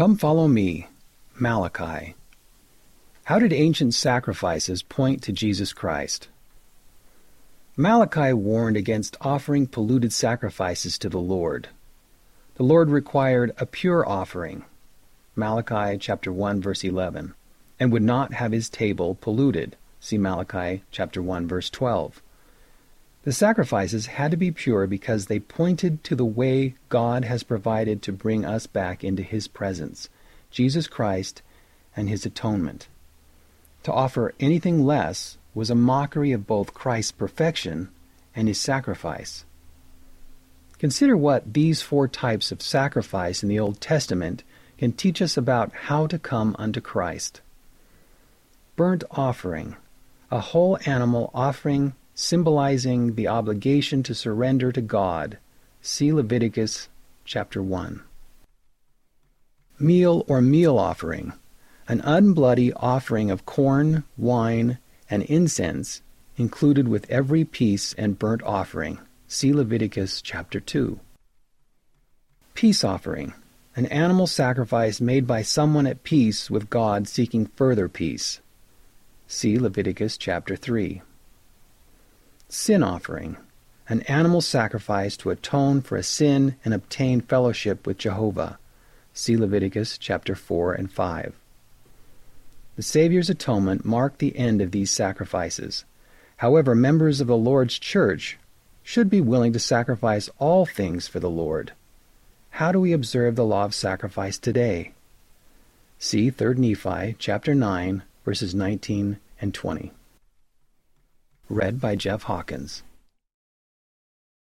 Come follow me. Malachi. How did ancient sacrifices point to Jesus Christ? Malachi warned against offering polluted sacrifices to the Lord. The Lord required a pure offering, Malachi chapter 1 verse 11, and would not have his table polluted, see Malachi chapter 1 verse 12. The sacrifices had to be pure because they pointed to the way God has provided to bring us back into his presence, Jesus Christ and his atonement. To offer anything less was a mockery of both Christ's perfection and his sacrifice. Consider what these four types of sacrifice in the Old Testament can teach us about how to come unto Christ. Burnt offering, a whole animal offering symbolizing the obligation to surrender to God. See Leviticus chapter 1. Meal or meal offering, an unbloody offering of corn, wine, and incense included with every peace and burnt offering. See Leviticus chapter 2. Peace offering, an animal sacrifice made by someone at peace with God seeking further peace. See Leviticus chapter 3. Sin offering, an animal sacrifice to atone for a sin and obtain fellowship with Jehovah. See Leviticus chapter 4 and 5. The Savior's atonement marked the end of these sacrifices. However, members of the Lord's church should be willing to sacrifice all things for the Lord. How do we observe the law of sacrifice today? See 3 Nephi chapter 9 verses 19 and 20. Read by Jeff Hawkins.